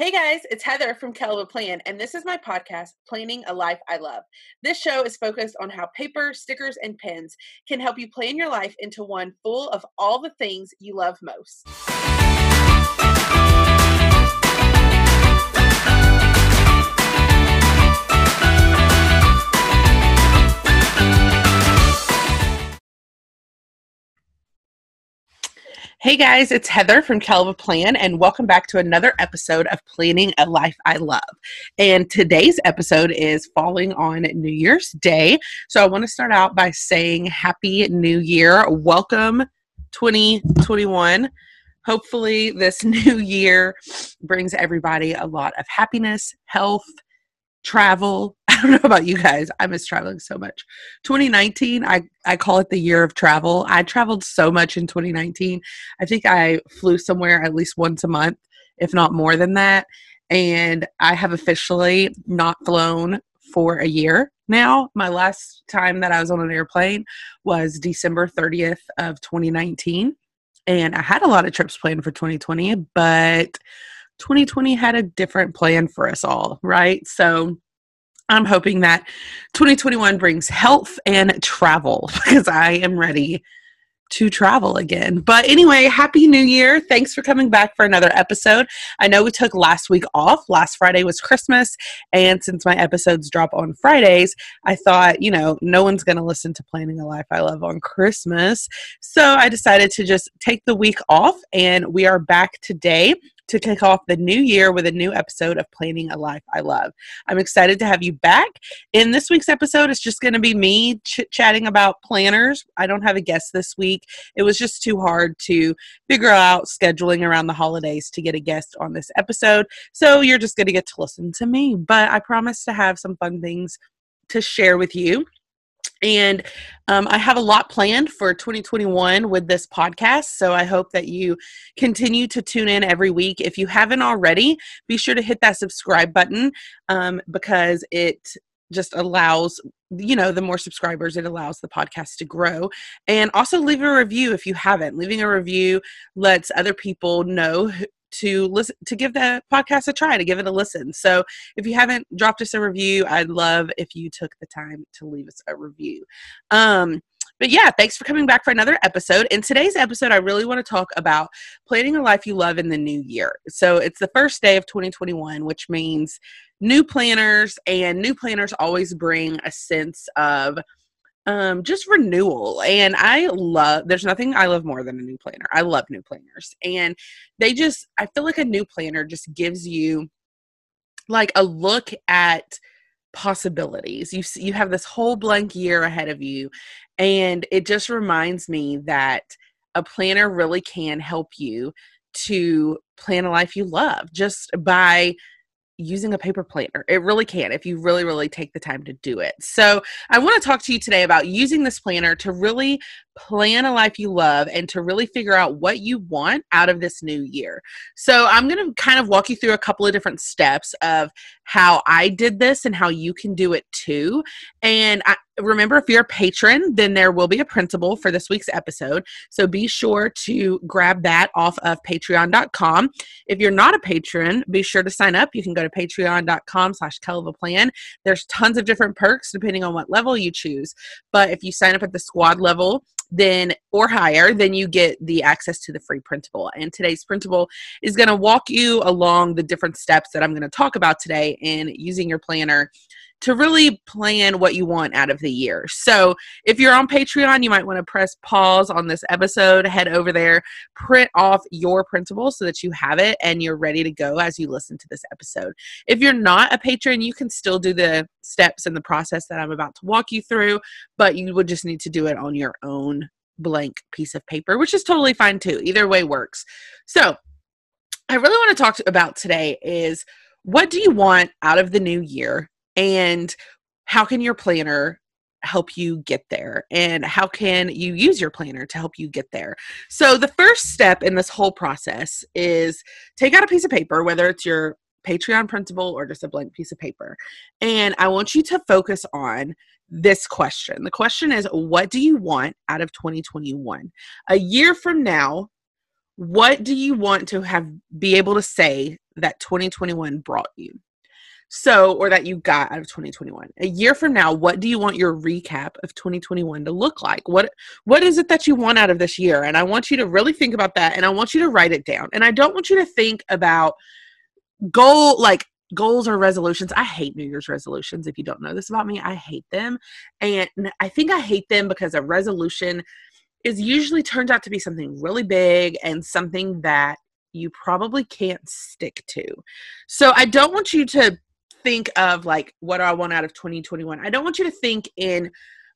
Hey guys, it's Heather from Kelva Plan, and this is my podcast, Planning a Life I Love. This show is focused on how paper, stickers, and pens can help you plan your life into one full of all the things you love most. Hey guys, it's Heather from Kelva Plan, and welcome back to another episode of Planning a Life I Love. And today's episode is falling on New Year's Day. So I want to start out by saying Happy New Year. Welcome 2021. Hopefully, this new year brings everybody a lot of happiness, health, travel. Don't know about you guys. I miss traveling so much. 2019, I, I call it the year of travel. I traveled so much in 2019. I think I flew somewhere at least once a month, if not more than that. And I have officially not flown for a year now. My last time that I was on an airplane was December 30th of 2019. And I had a lot of trips planned for 2020, but 2020 had a different plan for us all, right? So I'm hoping that 2021 brings health and travel because I am ready to travel again. But anyway, happy new year. Thanks for coming back for another episode. I know we took last week off. Last Friday was Christmas. And since my episodes drop on Fridays, I thought, you know, no one's going to listen to Planning a Life I Love on Christmas. So I decided to just take the week off. And we are back today to kick off the new year with a new episode of Planning a Life I Love. I'm excited to have you back. In this week's episode, it's just going to be me ch- chatting about planners. I don't have a guest this week. It was just too hard to figure out scheduling around the holidays to get a guest on this episode. So you're just going to get to listen to me. But I promise to have some fun things to share with you. And um, I have a lot planned for 2021 with this podcast. So I hope that you continue to tune in every week. If you haven't already, be sure to hit that subscribe button um, because it just allows you know the more subscribers it allows the podcast to grow and also leave a review if you haven't leaving a review lets other people know to listen to give the podcast a try to give it a listen so if you haven't dropped us a review i'd love if you took the time to leave us a review um but yeah, thanks for coming back for another episode. In today's episode, I really want to talk about planning a life you love in the new year. So it's the first day of 2021, which means new planners, and new planners always bring a sense of um just renewal and i love there's nothing i love more than a new planner. I love new planners and they just i feel like a new planner just gives you like a look at possibilities. You you have this whole blank year ahead of you and it just reminds me that a planner really can help you to plan a life you love just by using a paper planner. It really can if you really, really take the time to do it. So, I want to talk to you today about using this planner to really plan a life you love and to really figure out what you want out of this new year. So, I'm going to kind of walk you through a couple of different steps of how I did this and how you can do it too. And I, remember, if you're a patron, then there will be a printable for this week's episode. So be sure to grab that off of patreon.com. If you're not a patron, be sure to sign up. You can go to patreon.com slash plan. There's tons of different perks depending on what level you choose. But if you sign up at the squad level, then or higher, then you get the access to the free printable. And today's printable is going to walk you along the different steps that I'm going to talk about today in using your planner to really plan what you want out of the year. So, if you're on Patreon, you might want to press pause on this episode, head over there, print off your printable so that you have it and you're ready to go as you listen to this episode. If you're not a patron, you can still do the steps and the process that I'm about to walk you through, but you would just need to do it on your own blank piece of paper, which is totally fine too. Either way works. So, I really want to talk about today is what do you want out of the new year and how can your planner help you get there? And how can you use your planner to help you get there? So the first step in this whole process is take out a piece of paper whether it's your patreon printable or just a blank piece of paper and i want you to focus on this question. The question is what do you want out of 2021 a year from now what do you want to have be able to say that 2021 brought you? So, or that you got out of 2021. A year from now, what do you want your recap of 2021 to look like? What what is it that you want out of this year? And I want you to really think about that and I want you to write it down. And I don't want you to think about goal like goals or resolutions. I hate New Year's resolutions. If you don't know this about me, I hate them. And I think I hate them because a resolution is usually turns out to be something really big and something that you probably can't stick to. So I don't want you to think of like what do I want out of 2021. I don't want you to think in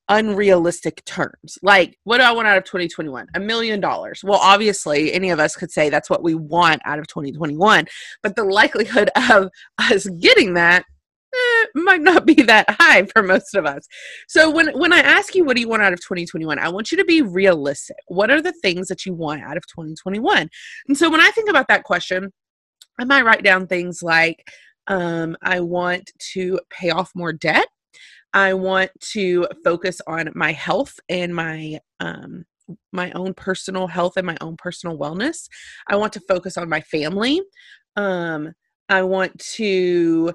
unrealistic terms. Like, what do I want out of 2021? A million dollars. Well, obviously, any of us could say that's what we want out of 2021, but the likelihood of us getting that eh, might not be that high for most of us. So when when I ask you what do you want out of 2021, I want you to be realistic. What are the things that you want out of 2021? And so when I think about that question, I might write down things like um, I want to pay off more debt. I want to focus on my health and my um, my own personal health and my own personal wellness. I want to focus on my family. Um, I want to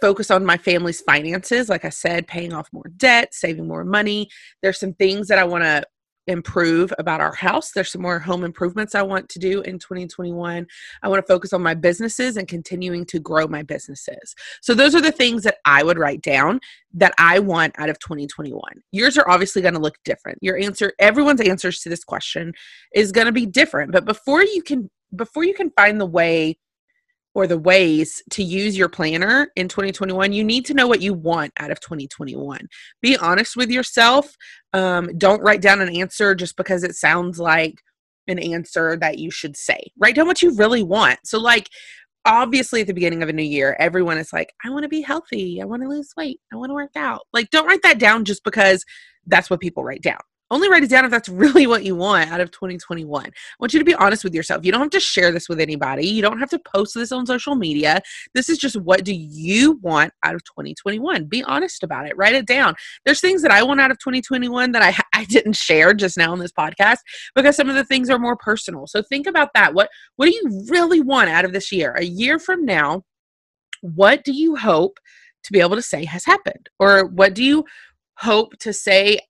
focus on my family's finances. Like I said, paying off more debt, saving more money. There's some things that I want to improve about our house. There's some more home improvements I want to do in 2021. I want to focus on my businesses and continuing to grow my businesses. So those are the things that I would write down that I want out of 2021. Yours are obviously going to look different. Your answer everyone's answers to this question is going to be different, but before you can before you can find the way or the ways to use your planner in 2021, you need to know what you want out of 2021. Be honest with yourself. Um, don't write down an answer just because it sounds like an answer that you should say. Write down what you really want. So, like, obviously, at the beginning of a new year, everyone is like, I want to be healthy. I want to lose weight. I want to work out. Like, don't write that down just because that's what people write down only write it down if that's really what you want out of 2021. I want you to be honest with yourself. You don't have to share this with anybody. You don't have to post this on social media. This is just what do you want out of 2021? Be honest about it. Write it down. There's things that I want out of 2021 that I I didn't share just now on this podcast because some of the things are more personal. So think about that. What what do you really want out of this year? A year from now, what do you hope to be able to say has happened? Or what do you hope to say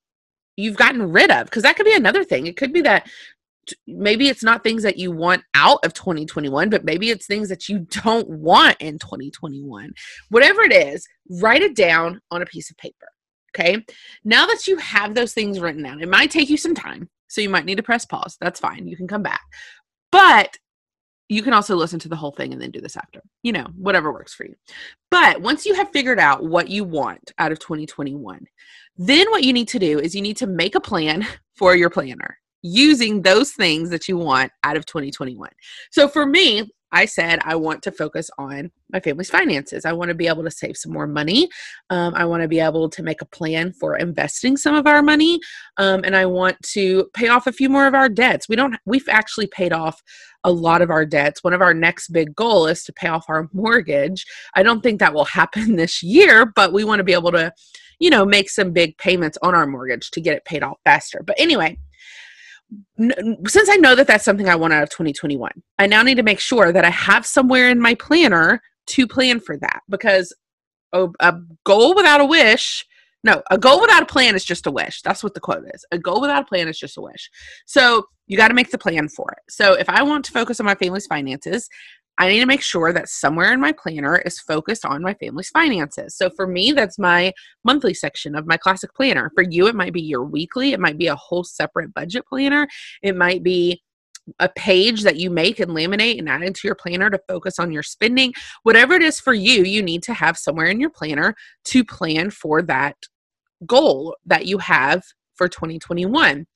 you've gotten rid of because that could be another thing. It could be that maybe it's not things that you want out of 2021 but maybe it's things that you don't want in 2021 whatever it is write it down on a piece of paper okay? Now that you have those things written down it might take you some time so you might need to press pause. That's fine. You can come back. But you can also listen to the whole thing and then do this after you know whatever works for you. But once you have figured out what you want out of 2021 then what you need to do is you need to make a plan for your planner using those things that you want out of 2021. So for me, I said I want to focus on my family's finances. I want to be able to save some more money. Um, I want to be able to make a plan for investing some of our money, um, and I want to pay off a few more of our debts. We don't. We've actually paid off a lot of our debts. One of our next big goal is to pay off our mortgage. I don't think that will happen this year, but we want to be able to you know, make some big payments on our mortgage to get it paid off faster. But anyway, since I know that that's something I want out of 2021, I now need to make sure that I have somewhere in my planner to plan for that because a, a goal without a wish no, a goal without a plan is just a wish. That's what the quote is. A goal without a plan is just a wish. So you got to make the plan for it. So if I want to focus on my family's finances, I need to make sure that somewhere in my planner is focused on my family's finances. So for me, that's my monthly section of my classic planner. For you, it might be your weekly, it might be a whole separate budget planner, it might be a page that you make and laminate and add into your planner to focus on your spending. Whatever it is for you, you need to have somewhere in your planner to plan for that goal that you have for 2021.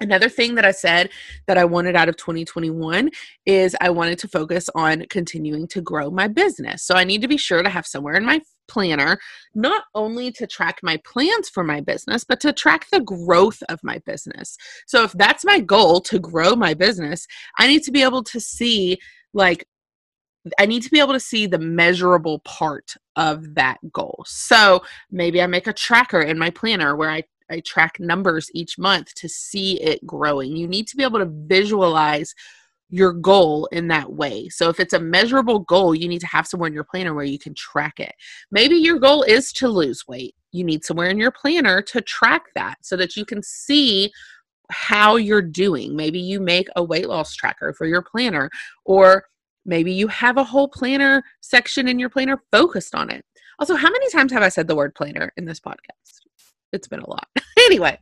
Another thing that I said that I wanted out of 2021 is I wanted to focus on continuing to grow my business. So I need to be sure to have somewhere in my planner not only to track my plans for my business, but to track the growth of my business. So if that's my goal to grow my business, I need to be able to see like I need to be able to see the measurable part of that goal. So maybe I make a tracker in my planner where I I track numbers each month to see it growing. You need to be able to visualize your goal in that way. So if it's a measurable goal, you need to have somewhere in your planner where you can track it. Maybe your goal is to lose weight. You need somewhere in your planner to track that so that you can see how you're doing. Maybe you make a weight loss tracker for your planner or maybe you have a whole planner section in your planner focused on it. Also, how many times have I said the word planner in this podcast? It's been a lot. anyway,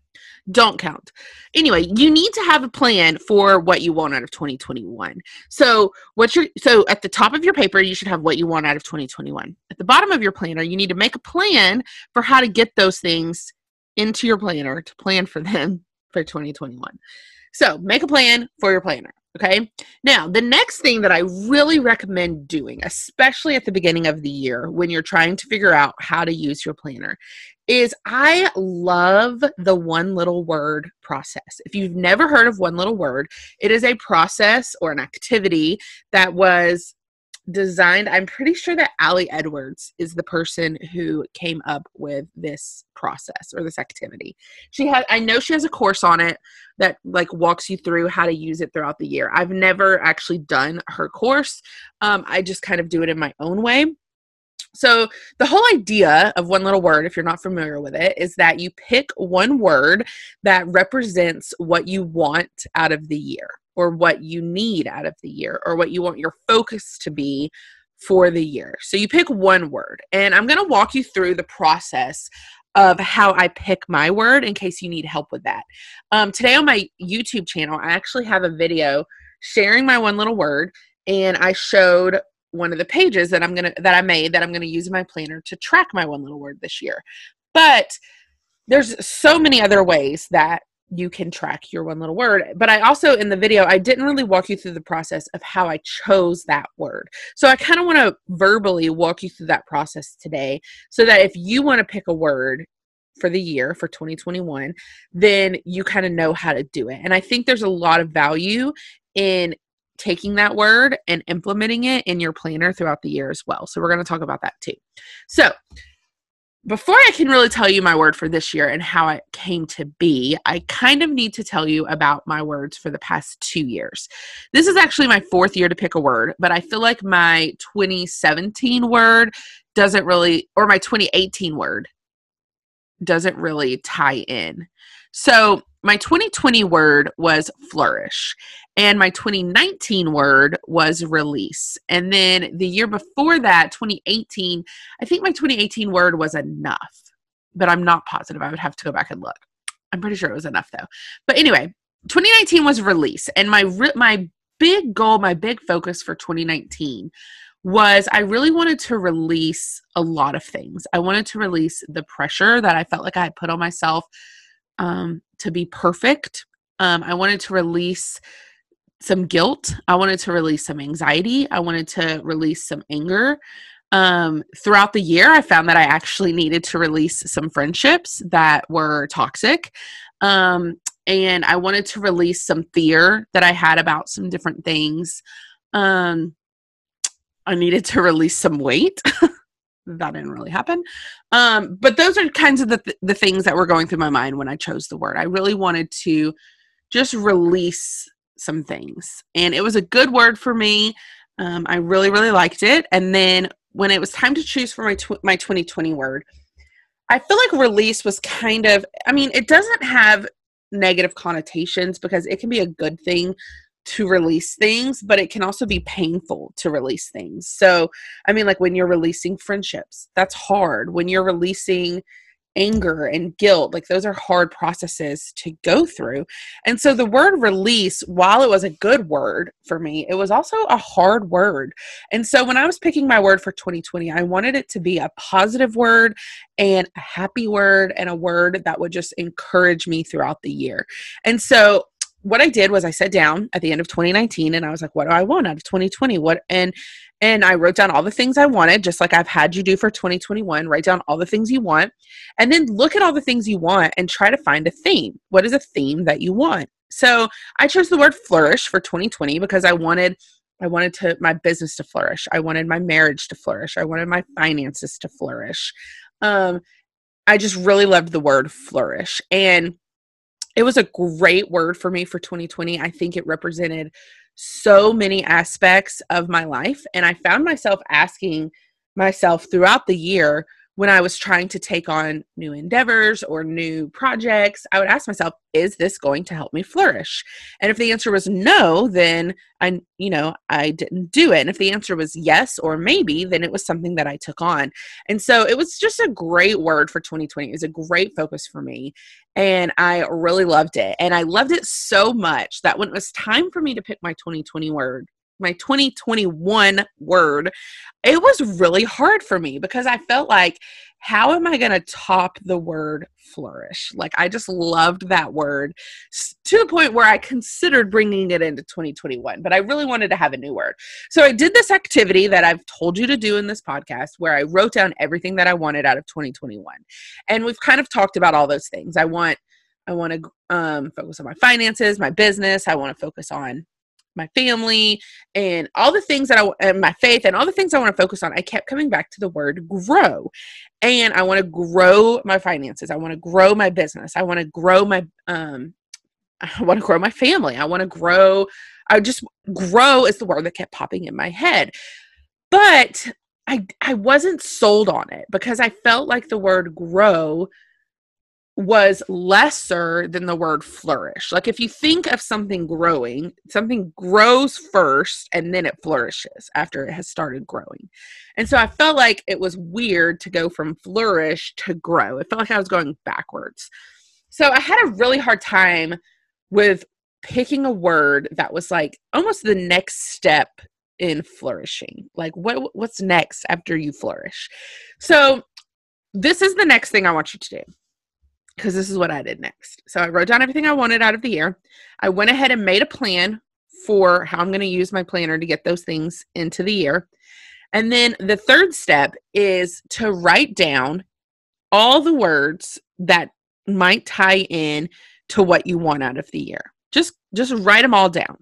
don't count. Anyway, you need to have a plan for what you want out of 2021. So, what's your so at the top of your paper, you should have what you want out of 2021. At the bottom of your planner, you need to make a plan for how to get those things into your planner to plan for them for 2021. So, make a plan for your planner. Okay. Now, the next thing that I really recommend doing, especially at the beginning of the year when you're trying to figure out how to use your planner, is I love the one little word process. If you've never heard of one little word, it is a process or an activity that was designed. I'm pretty sure that Ali Edwards is the person who came up with this process or this activity. She had I know she has a course on it that like walks you through how to use it throughout the year. I've never actually done her course. Um, I just kind of do it in my own way. So, the whole idea of one little word, if you're not familiar with it, is that you pick one word that represents what you want out of the year or what you need out of the year or what you want your focus to be for the year. So you pick one word, and I'm going to walk you through the process of how I pick my word in case you need help with that. Um, today on my YouTube channel, I actually have a video sharing my one little word, and I showed one of the pages that I'm gonna that I made that I'm gonna use in my planner to track my one little word this year. But there's so many other ways that you can track your one little word. But I also, in the video, I didn't really walk you through the process of how I chose that word. So I kind of want to verbally walk you through that process today so that if you want to pick a word for the year for 2021, then you kind of know how to do it. And I think there's a lot of value in taking that word and implementing it in your planner throughout the year as well. So we're going to talk about that too. So, before I can really tell you my word for this year and how it came to be, I kind of need to tell you about my words for the past two years. This is actually my fourth year to pick a word, but I feel like my 2017 word doesn't really, or my 2018 word doesn't really tie in. So my 2020 word was flourish and my 2019 word was release. And then the year before that 2018 i think my 2018 word was enough but i'm not positive. I would have to go back and look. I'm pretty sure it was enough though. But anyway 2019 was release and my my big goal my big focus for 2019 was I really wanted to release a lot of things. I wanted to release the pressure that I felt like I had put on myself um, to be perfect. Um, I wanted to release some guilt. I wanted to release some anxiety. I wanted to release some anger. Um, throughout the year, I found that I actually needed to release some friendships that were toxic. Um, and I wanted to release some fear that I had about some different things. Um, I needed to release some weight. that didn't really happen. Um, but those are kinds of the, th- the things that were going through my mind when I chose the word. I really wanted to just release some things. And it was a good word for me. Um, I really, really liked it. And then when it was time to choose for my, tw- my 2020 word, I feel like release was kind of, I mean, it doesn't have negative connotations because it can be a good thing to release things, but it can also be painful to release things. So, I mean, like when you're releasing friendships, that's hard. When you're releasing anger and guilt, like those are hard processes to go through. And so the word release, while it was a good word for me, it was also a hard word. And so when I was picking my word for 2020, I wanted it to be a positive word and a happy word and a word that would just encourage me throughout the year. And so what I did was I sat down at the end of 2019 and I was like, what do I want out of 2020? What and and I wrote down all the things I wanted, just like I've had you do for 2021. Write down all the things you want, and then look at all the things you want and try to find a theme. What is a theme that you want? So I chose the word flourish for 2020 because I wanted I wanted to my business to flourish. I wanted my marriage to flourish. I wanted my finances to flourish. Um, I just really loved the word flourish and it was a great word for me for 2020. I think it represented so many aspects of my life. And I found myself asking myself throughout the year, when I was trying to take on new endeavors or new projects, I would ask myself, is this going to help me flourish? And if the answer was no, then I, you know, I didn't do it. And if the answer was yes or maybe, then it was something that I took on. And so it was just a great word for 2020. It was a great focus for me. And I really loved it. And I loved it so much that when it was time for me to pick my 2020 word, my 2021 word, it was really hard for me because I felt like, how am I going to top the word flourish? Like, I just loved that word to the point where I considered bringing it into 2021, but I really wanted to have a new word. So I did this activity that I've told you to do in this podcast where I wrote down everything that I wanted out of 2021. And we've kind of talked about all those things. I want. I want to um, focus on my finances, my business. I want to focus on my family and all the things that I and my faith and all the things I want to focus on, I kept coming back to the word grow. And I want to grow my finances. I want to grow my business. I want to grow my um I want to grow my family. I want to grow I just grow is the word that kept popping in my head. But I I wasn't sold on it because I felt like the word grow was lesser than the word flourish. Like if you think of something growing, something grows first and then it flourishes after it has started growing. And so I felt like it was weird to go from flourish to grow. It felt like I was going backwards. So I had a really hard time with picking a word that was like almost the next step in flourishing. Like what what's next after you flourish? So this is the next thing I want you to do because this is what I did next. So I wrote down everything I wanted out of the year. I went ahead and made a plan for how I'm going to use my planner to get those things into the year. And then the third step is to write down all the words that might tie in to what you want out of the year. Just just write them all down.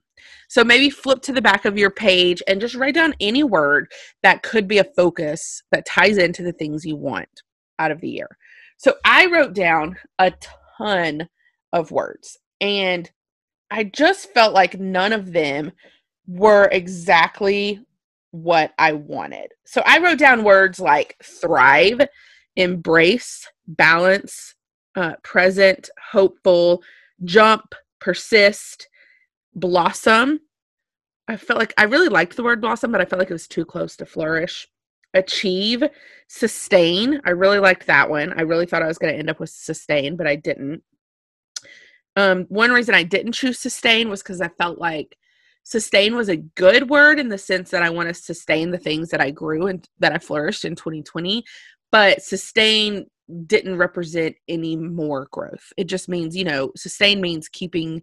So maybe flip to the back of your page and just write down any word that could be a focus that ties into the things you want out of the year. So I wrote down a ton of words and I just felt like none of them were exactly what I wanted. So I wrote down words like thrive, embrace, balance, uh, present, hopeful, jump, persist, blossom. I felt like I really liked the word blossom, but I felt like it was too close to flourish achieve, sustain. I really liked that one. I really thought I was going to end up with sustain, but I didn't. Um, one reason I didn't choose sustain was because I felt like sustain was a good word in the sense that I want to sustain the things that I grew and that I flourished in 2020, but sustain didn't represent any more growth. It just means, you know, sustain means keeping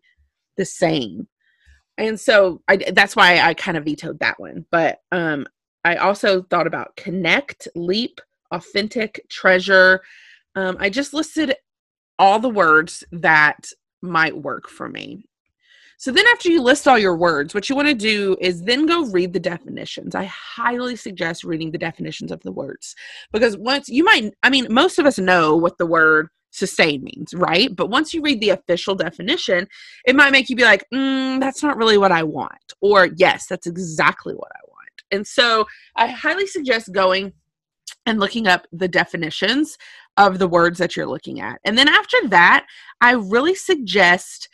the same. And so I, that's why I kind of vetoed that one. But um, I also thought about connect, leap, authentic, treasure. Um, I just listed all the words that might work for me. So then, after you list all your words, what you want to do is then go read the definitions. I highly suggest reading the definitions of the words because once you might, I mean, most of us know what the word sustain means, right? But once you read the official definition, it might make you be like, mm, that's not really what I want. Or, yes, that's exactly what I want. And so I highly suggest going and looking up the definitions of the words that you're looking at. And then after that, I really suggest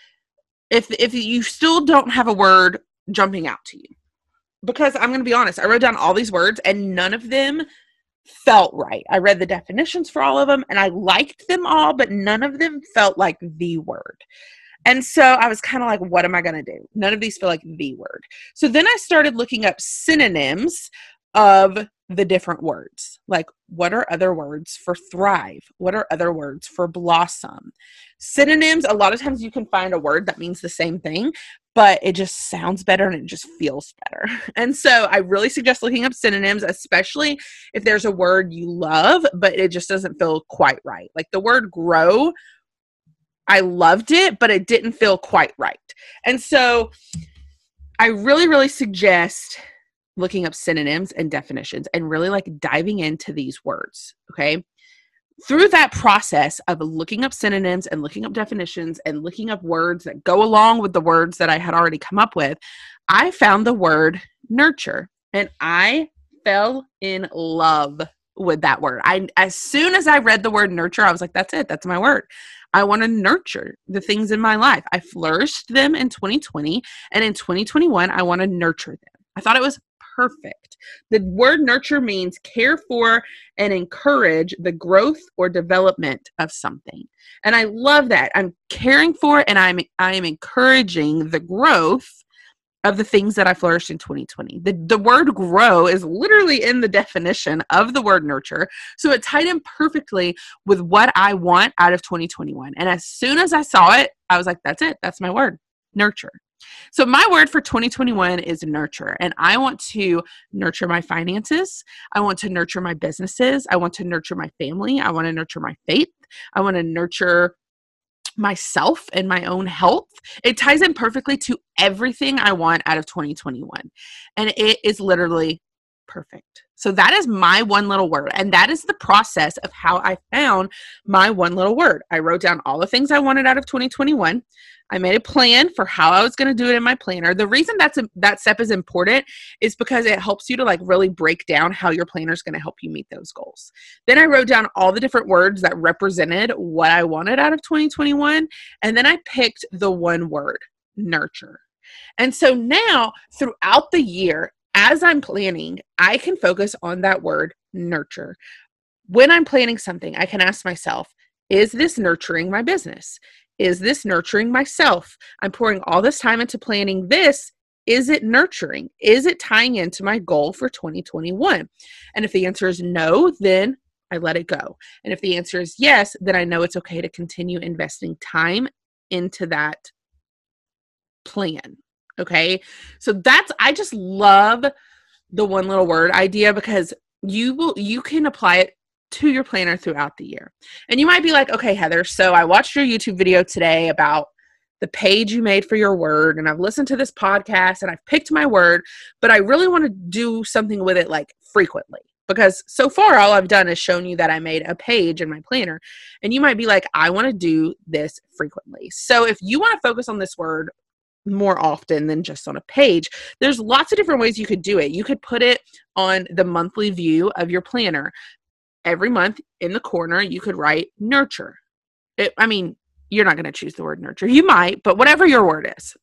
if if you still don't have a word jumping out to you. Because I'm going to be honest, I wrote down all these words and none of them felt right. I read the definitions for all of them and I liked them all, but none of them felt like the word. And so I was kind of like, what am I going to do? None of these feel like the word. So then I started looking up synonyms of the different words. Like, what are other words for thrive? What are other words for blossom? Synonyms, a lot of times you can find a word that means the same thing, but it just sounds better and it just feels better. And so I really suggest looking up synonyms, especially if there's a word you love, but it just doesn't feel quite right. Like the word grow I loved it, but it didn't feel quite right. And so I really, really suggest looking up synonyms and definitions and really like diving into these words. Okay. through that process of looking up synonyms and looking up definitions and looking up words that go along with the words that I had already come up with, I found the word nurture and I fell in love with that word. I as soon as I read the word nurture, I was like that's it, that's my word. I want to nurture the things in my life. I flourished them in 2020 and in 2021 I want to nurture them. I thought it was perfect. The word nurture means care for and encourage the growth or development of something. And I love that. I'm caring for and I'm I am encouraging the growth of the things that I flourished in 2020. The, the word grow is literally in the definition of the word nurture. So it tied in perfectly with what I want out of 2021. And as soon as I saw it, I was like, that's it. That's my word nurture. So, my word for 2021 is nurture. And I want to nurture my finances. I want to nurture my businesses. I want to nurture my family. I want to nurture my faith. I want to nurture myself and my own health. It ties in perfectly to everything I want out of 2021. And it is literally perfect. So that is my one little word. And that is the process of how I found my one little word. I wrote down all the things I wanted out of 2021. I made a plan for how I was going to do it in my planner. The reason that's a, that step is important is because it helps you to like really break down how your planner is going to help you meet those goals. Then I wrote down all the different words that represented what I wanted out of 2021 and then I picked the one word, nurture. And so now throughout the year as I'm planning, I can focus on that word nurture. When I'm planning something, I can ask myself, is this nurturing my business? Is this nurturing myself? I'm pouring all this time into planning this. Is it nurturing? Is it tying into my goal for 2021? And if the answer is no, then I let it go. And if the answer is yes, then I know it's okay to continue investing time into that plan. Okay. So that's, I just love the one little word idea because you will, you can apply it to your planner throughout the year. And you might be like, okay, Heather, so I watched your YouTube video today about the page you made for your word, and I've listened to this podcast and I've picked my word, but I really want to do something with it like frequently. Because so far, all I've done is shown you that I made a page in my planner. And you might be like, I want to do this frequently. So if you want to focus on this word more often than just on a page. There's lots of different ways you could do it. You could put it on the monthly view of your planner. Every month in the corner, you could write nurture. It, I mean, you're not going to choose the word nurture. You might, but whatever your word is.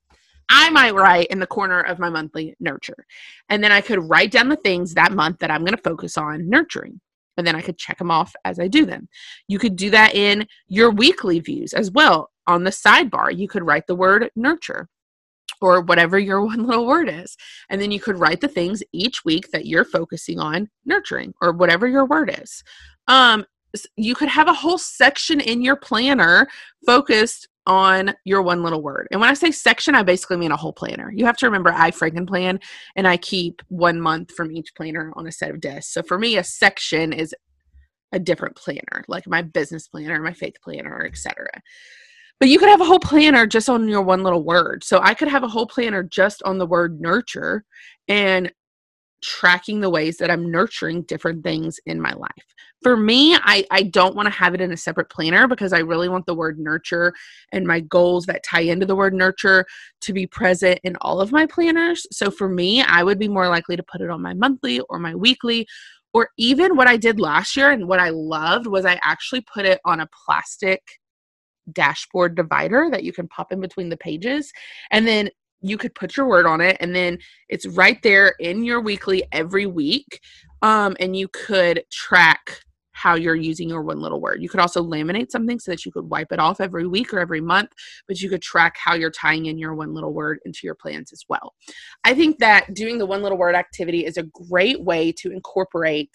I might write in the corner of my monthly nurture. And then I could write down the things that month that I'm going to focus on nurturing. And then I could check them off as I do them. You could do that in your weekly views as well. On the sidebar, you could write the word nurture or whatever your one little word is. And then you could write the things each week that you're focusing on nurturing or whatever your word is. Um, you could have a whole section in your planner focused on your one little word. And when I say section, I basically mean a whole planner. You have to remember I Frankenplan and I keep one month from each planner on a set of discs. So for me, a section is a different planner, like my business planner, my faith planner, etc. But you could have a whole planner just on your one little word. So I could have a whole planner just on the word nurture and tracking the ways that I'm nurturing different things in my life. For me, I, I don't want to have it in a separate planner because I really want the word nurture and my goals that tie into the word nurture to be present in all of my planners. So for me, I would be more likely to put it on my monthly or my weekly. Or even what I did last year and what I loved was I actually put it on a plastic dashboard divider that you can pop in between the pages. And then you could put your word on it and then it's right there in your weekly every week. Um, and you could track how you're using your one little word. You could also laminate something so that you could wipe it off every week or every month, but you could track how you're tying in your one little word into your plans as well. I think that doing the one little word activity is a great way to incorporate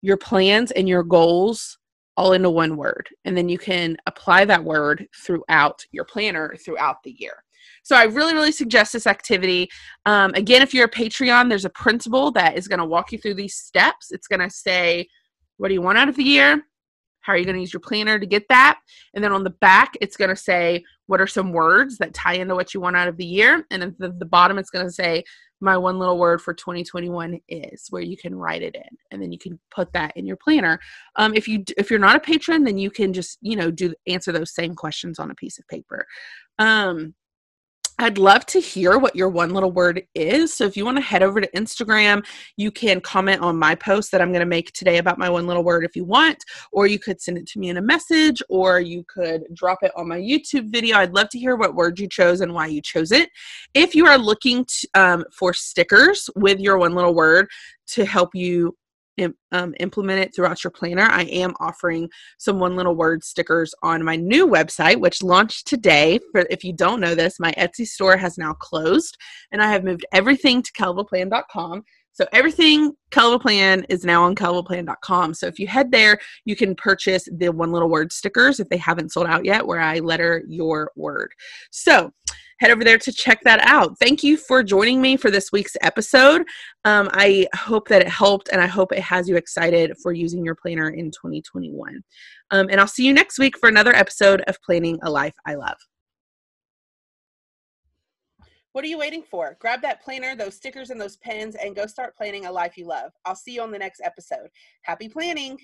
your plans and your goals all into one word. And then you can apply that word throughout your planner throughout the year. So I really, really suggest this activity. Um, again, if you're a Patreon, there's a principal that is going to walk you through these steps. It's going to say, what do you want out of the year? How are you going to use your planner to get that? And then on the back, it's going to say, what are some words that tie into what you want out of the year? And at the, the bottom, it's going to say, my one little word for 2021 is where you can write it in and then you can put that in your planner. Um, if you if you're not a patron then you can just you know do answer those same questions on a piece of paper. Um, I'd love to hear what your one little word is. So if you want to head over to Instagram, you can comment on my post that I'm going to make today about my one little word if you want, or you could send it to me in a message, or you could drop it on my YouTube video. I'd love to hear what word you chose and why you chose it. If you are looking to, um, for stickers with your one little word to help you um, implement it throughout your planner, I am offering some one little word stickers on my new website, which launched today. For if you don't know this, my Etsy store has now closed, and I have moved everything to kelvaplan.com. So everything Kelva Plan is now on kelvaplan.com. So if you head there, you can purchase the one little word stickers if they haven't sold out yet, where I letter your word. So head over there to check that out. Thank you for joining me for this week's episode. Um, I hope that it helped and I hope it has you excited for using your planner in 2021. Um, and I'll see you next week for another episode of Planning a Life I Love. What are you waiting for? Grab that planner, those stickers, and those pens, and go start planning a life you love. I'll see you on the next episode. Happy planning!